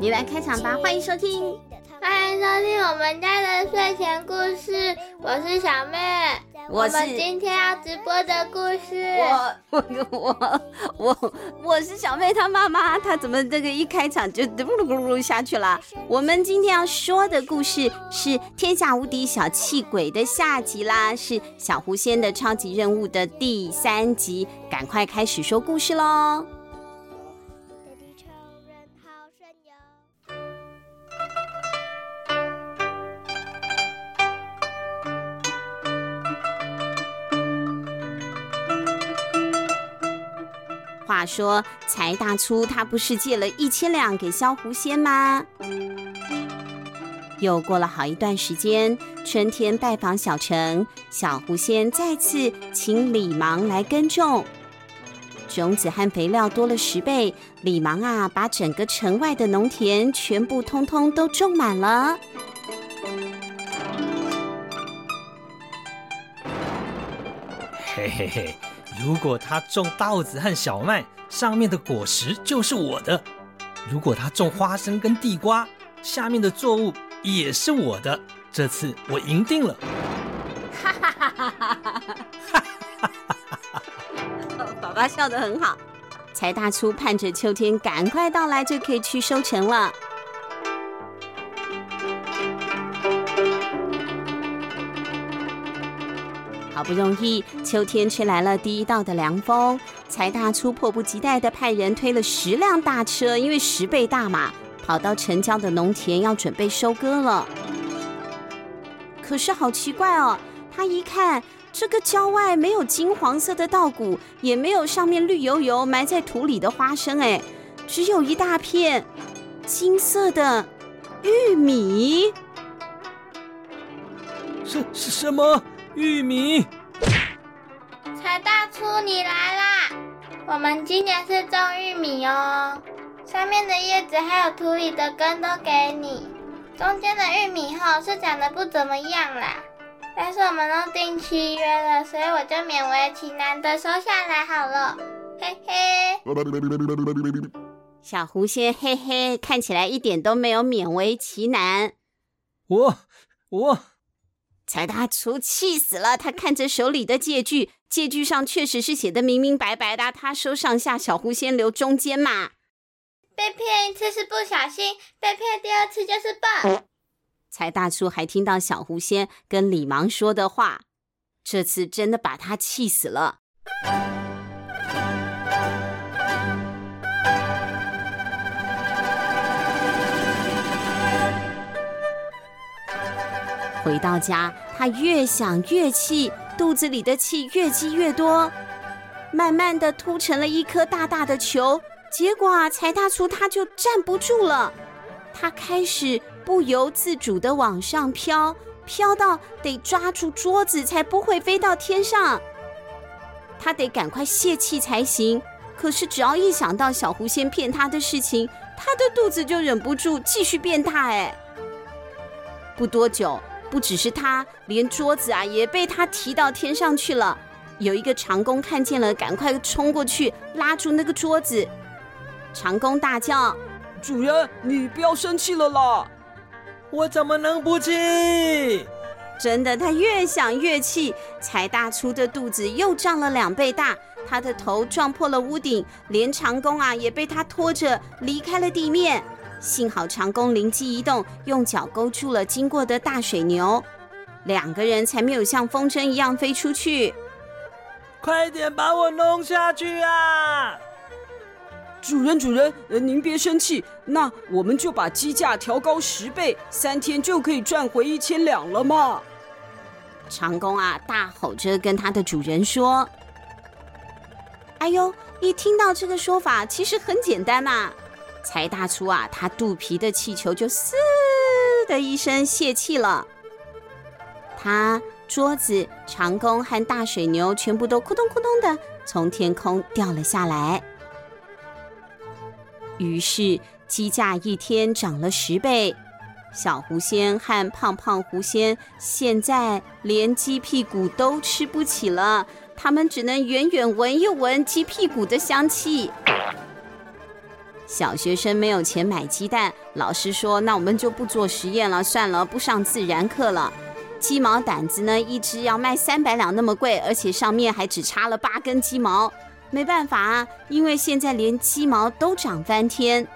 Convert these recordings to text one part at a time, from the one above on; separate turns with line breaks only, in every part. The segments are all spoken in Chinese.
你来开场吧，欢迎收听。
欢迎收听我们家的睡前故事，我是小妹，我们今天要直播的故事。
我我我我我是小妹她妈妈，她怎么这个一开场就咕噜咕噜下去了？我们今天要说的故事是《天下无敌小气鬼》的下集啦，是小狐仙的超级任务的第三集，赶快开始说故事喽！话说财大粗他不是借了一千两给小狐仙吗？又过了好一段时间，春天拜访小城，小狐仙再次请李芒来耕种，种子和肥料多了十倍。李芒啊，把整个城外的农田全部通通都种满了。
嘿嘿嘿。如果他种稻子和小麦，上面的果实就是我的；如果他种花生跟地瓜，下面的作物也是我的。这次我赢定了！哈哈哈哈哈！
哈哈哈哈！爸爸笑得很好。财大粗盼着秋天赶快到来，就可以去收成了。好不容易，秋天吹来了第一道的凉风，财大粗迫不及待的派人推了十辆大车，因为十倍大嘛，跑到城郊的农田要准备收割了。可是好奇怪哦，他一看这个郊外没有金黄色的稻谷，也没有上面绿油油埋在土里的花生，哎，只有一大片金色的玉米。
是是什么？玉米，
财大粗，你来啦！我们今年是种玉米哦，上面的叶子还有土里的根都给你，中间的玉米后是长得不怎么样啦，但是我们都定期约了，所以我就勉为其难的收下来好了，嘿嘿。
小狐仙嘿嘿，看起来一点都没有勉为其难。
我我。
财大厨气死了，他看着手里的借据，借据上确实是写的明明白白的，他说上下，小狐仙留中间嘛。
被骗一次是不小心，被骗第二次就是笨。
财大叔还听到小狐仙跟李芒说的话，这次真的把他气死了。回到家，他越想越气，肚子里的气越积越多，慢慢的凸成了一颗大大的球。结果啊，财大粗他就站不住了，他开始不由自主的往上飘，飘到得抓住桌子才不会飞到天上。他得赶快泄气才行。可是只要一想到小狐仙骗他的事情，他的肚子就忍不住继续变大。哎，不多久。不只是他，连桌子啊也被他提到天上去了。有一个长工看见了，赶快冲过去拉住那个桌子。长工大叫：“
主人，你不要生气了啦！”
我怎么能不气？
真的，他越想越气。财大粗的肚子又胀了两倍大，他的头撞破了屋顶，连长工啊也被他拖着离开了地面。幸好长工灵机一动，用脚勾住了经过的大水牛，两个人才没有像风筝一样飞出去。
快点把我弄下去啊！
主人，主人，呃，您别生气，那我们就把机价调高十倍，三天就可以赚回一千两了嘛。
长工啊，大吼着跟他的主人说：“哎呦，一听到这个说法，其实很简单嘛。”财大粗啊，他肚皮的气球就嘶的一声泄气了，他桌子、长弓和大水牛全部都咕咚咕咚的从天空掉了下来。于是鸡价一天涨了十倍，小狐仙和胖胖狐仙现在连鸡屁股都吃不起了，他们只能远远闻一闻鸡屁股的香气。小学生没有钱买鸡蛋，老师说：“那我们就不做实验了，算了，不上自然课了。”鸡毛掸子呢，一只要卖三百两那么贵，而且上面还只插了八根鸡毛。没办法啊，因为现在连鸡毛都涨翻天，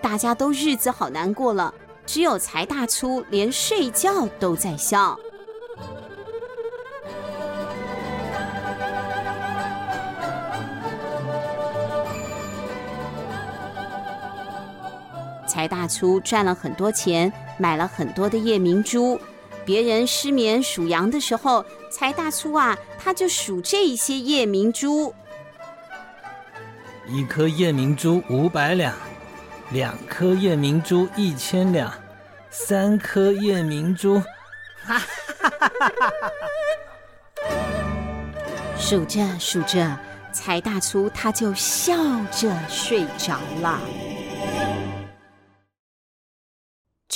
大家都日子好难过了。只有财大粗连睡觉都在笑。财大粗赚了很多钱，买了很多的夜明珠。别人失眠数羊的时候，财大粗啊，他就数这些夜明珠。
一颗夜明珠五百两，两颗夜明珠一千两，三颗夜明珠，哈哈哈哈哈哈！
数着数着，财大粗他就笑着睡着了。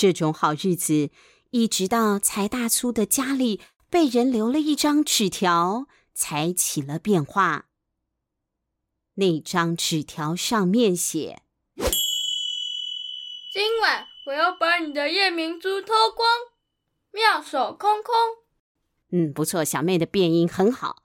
这种好日子，一直到财大粗的家里被人留了一张纸条，才起了变化。那张纸条上面写：“
今晚我要把你的夜明珠偷光，妙手空空。”
嗯，不错，小妹的变音很好。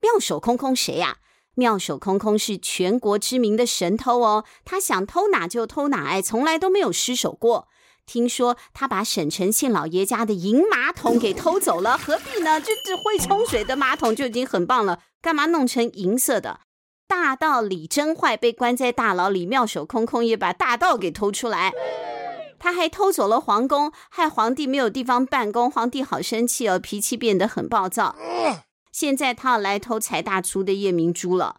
妙手空空谁呀？妙手空空是全国知名的神偷哦，他想偷哪就偷哪，哎，从来都没有失手过。听说他把沈承宪老爷家的银马桶给偷走了，何必呢？就只会冲水的马桶就已经很棒了，干嘛弄成银色的？大盗李真坏被关在大牢里，妙手空空也把大盗给偷出来。他还偷走了皇宫，害皇帝没有地方办公，皇帝好生气哦，脾气变得很暴躁。现在他要来偷财大粗的夜明珠了。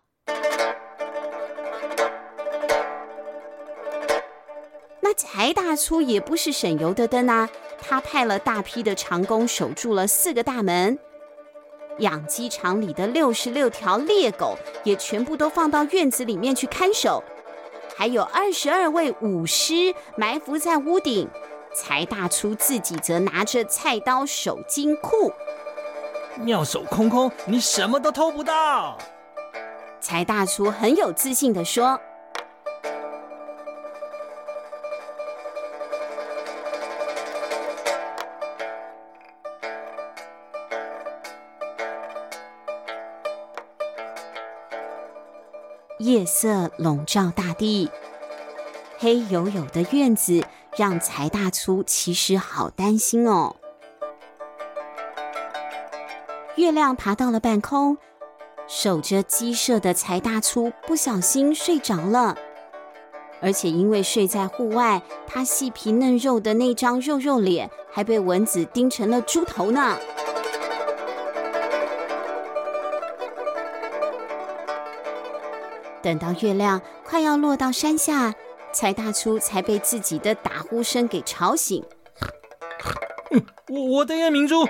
那财大粗也不是省油的灯啊，他派了大批的长工守住了四个大门，养鸡场里的六十六条猎狗也全部都放到院子里面去看守，还有二十二位舞狮埋伏在屋顶，柴大粗自己则拿着菜刀守金库。
妙手空空，你什么都偷不到。
柴大粗很有自信地说。夜色笼罩大地，黑黝黝的院子让财大粗其实好担心哦。月亮爬到了半空，守着鸡舍的财大粗不小心睡着了，而且因为睡在户外，他细皮嫩肉的那张肉肉脸还被蚊子叮成了猪头呢。等到月亮快要落到山下，财大粗才被自己的打呼声给吵醒。
嗯，我我的夜明珠！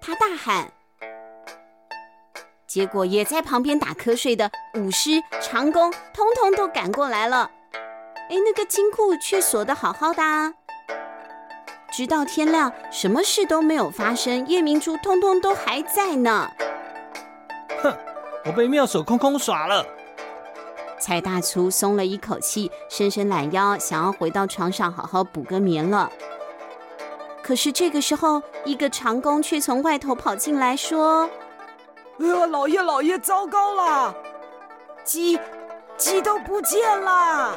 他大喊。结果也在旁边打瞌睡的舞狮、长工，通通都赶过来了。哎，那个金库却锁得好好的啊！直到天亮，什么事都没有发生，夜明珠通通都还在呢。
哼，我被妙手空空耍了。
财大厨松了一口气，伸伸懒腰，想要回到床上好好补个眠了。可是这个时候，一个长工却从外头跑进来，说：“
哎呀，老爷老爷，糟糕了！鸡，鸡都不见了！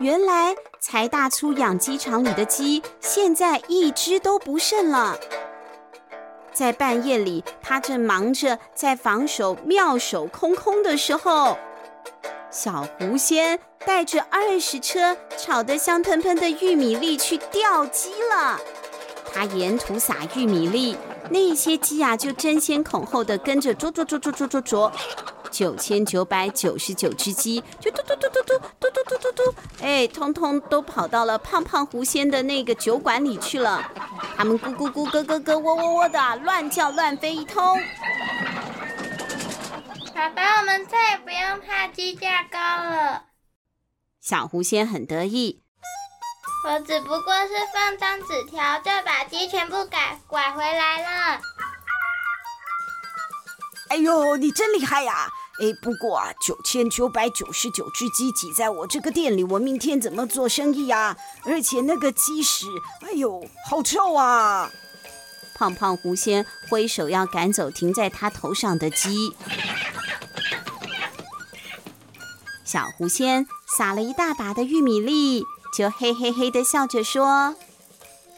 原来柴大粗养鸡场里的鸡，现在一只都不剩了。”在半夜里，他正忙着在防守妙手空空的时候，小狐仙带着二十车炒得香喷喷的玉米粒去钓鸡了。他沿途撒玉米粒，那些鸡啊就争先恐后的跟着啄啄啄啄啄啄啄。九千九百九十九只鸡就嘟嘟嘟嘟嘟嘟嘟嘟嘟嘟，哎，通通都跑到了胖胖狐仙的那个酒馆里去了。他们咕咕咕、咯咯咯、喔喔喔的乱叫乱飞一通。
爸爸，我们再也不用怕鸡价高了。
小狐仙很得意。
我只不过是放张纸条，就把鸡全部改拐回来了。
哎呦，你真厉害呀！哎，不过啊，九千九百九十九只鸡挤在我这个店里，我明天怎么做生意呀？而且那个鸡屎，哎呦，好臭啊！
胖胖狐仙挥手要赶走停在他头上的鸡。小狐仙撒了一大把的玉米粒，就嘿嘿嘿的笑着说：“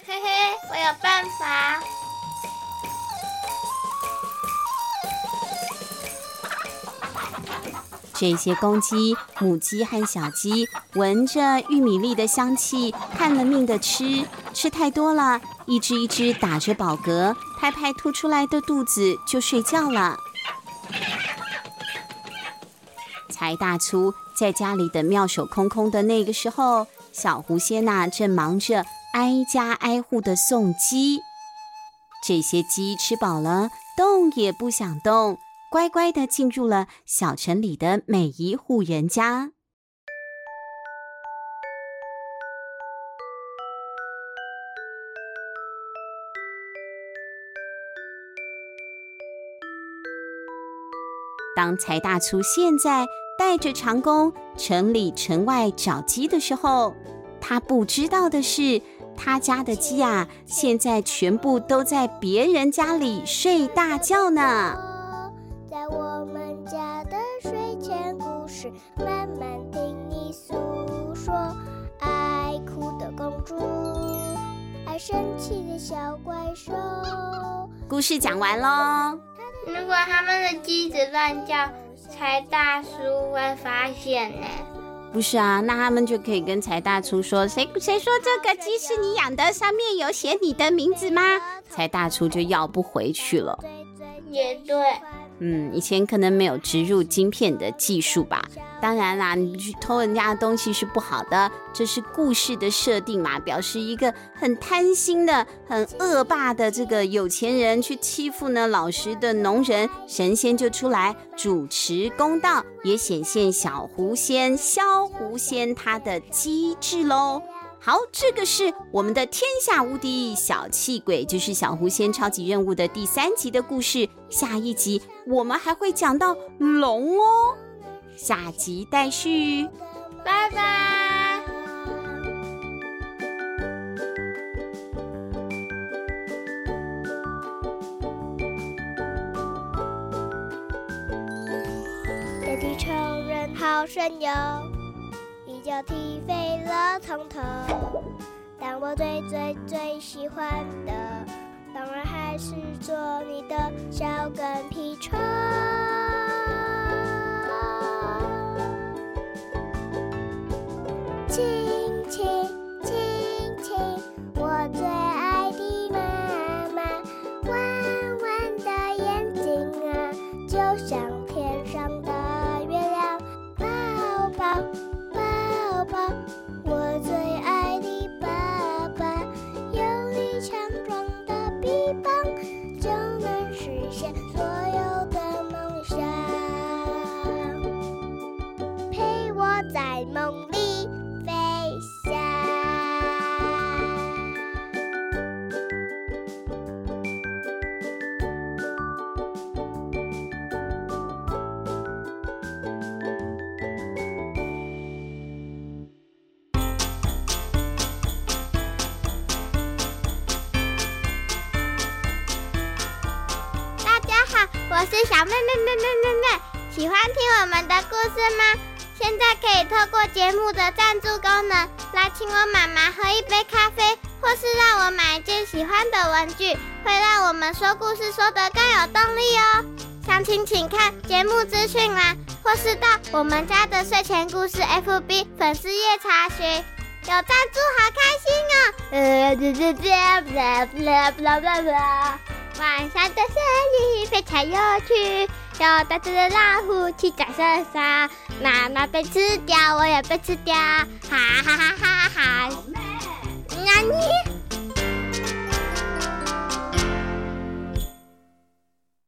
嘿嘿，我有办法。”
这些公鸡、母鸡和小鸡闻着玉米粒的香气，拼了命的吃，吃太多了，一只一只打着饱嗝，拍拍凸出来的肚子就睡觉了。财大粗在家里等妙手空空的那个时候，小狐仙娜正忙着挨家挨户的送鸡。这些鸡吃饱了，动也不想动。乖乖的进入了小城里的每一户人家。当财大厨现在带着长工城里城外找鸡的时候，他不知道的是，他家的鸡啊，现在全部都在别人家里睡大觉呢。
公主，爱生气的小怪兽。
故事讲完喽。
如果他们的鸡子乱叫，柴大叔会发现呢？
不是啊，那他们就可以跟柴大厨说：“谁谁说这个鸡是你养的？上面有写你的名字吗？”柴大厨就要不回去了。
也对。
嗯，以前可能没有植入晶片的技术吧。当然啦，你去偷人家的东西是不好的，这是故事的设定嘛，表示一个很贪心的、很恶霸的这个有钱人去欺负呢老实的农人，神仙就出来主持公道，也显现小狐仙、萧狐仙他的机智喽。好，这个是我们的天下无敌小气鬼，就是小狐仙超级任务的第三集的故事。下一集我们还会讲到龙哦，下集待续，
拜拜。
这地球人好神勇。一脚踢飞了从头，但我最最最喜欢的，当然还是做你的小跟屁虫。
我是小妹妹妹妹妹妹，喜欢听我们的故事吗？现在可以透过节目的赞助功能来请我妈妈喝一杯咖啡，或是让我买一件喜欢的文具，会让我们说故事说得更有动力哦。详情请看节目资讯栏，或是到我们家的睡前故事 FB 粉丝页查询。有赞助好开心哦！呃，这这这，啦啦啦啦啦。晚上的森林非常有趣，有大只的老虎骑在身上，妈妈被吃掉，我也被吃掉，哈哈哈哈哈哈！那你？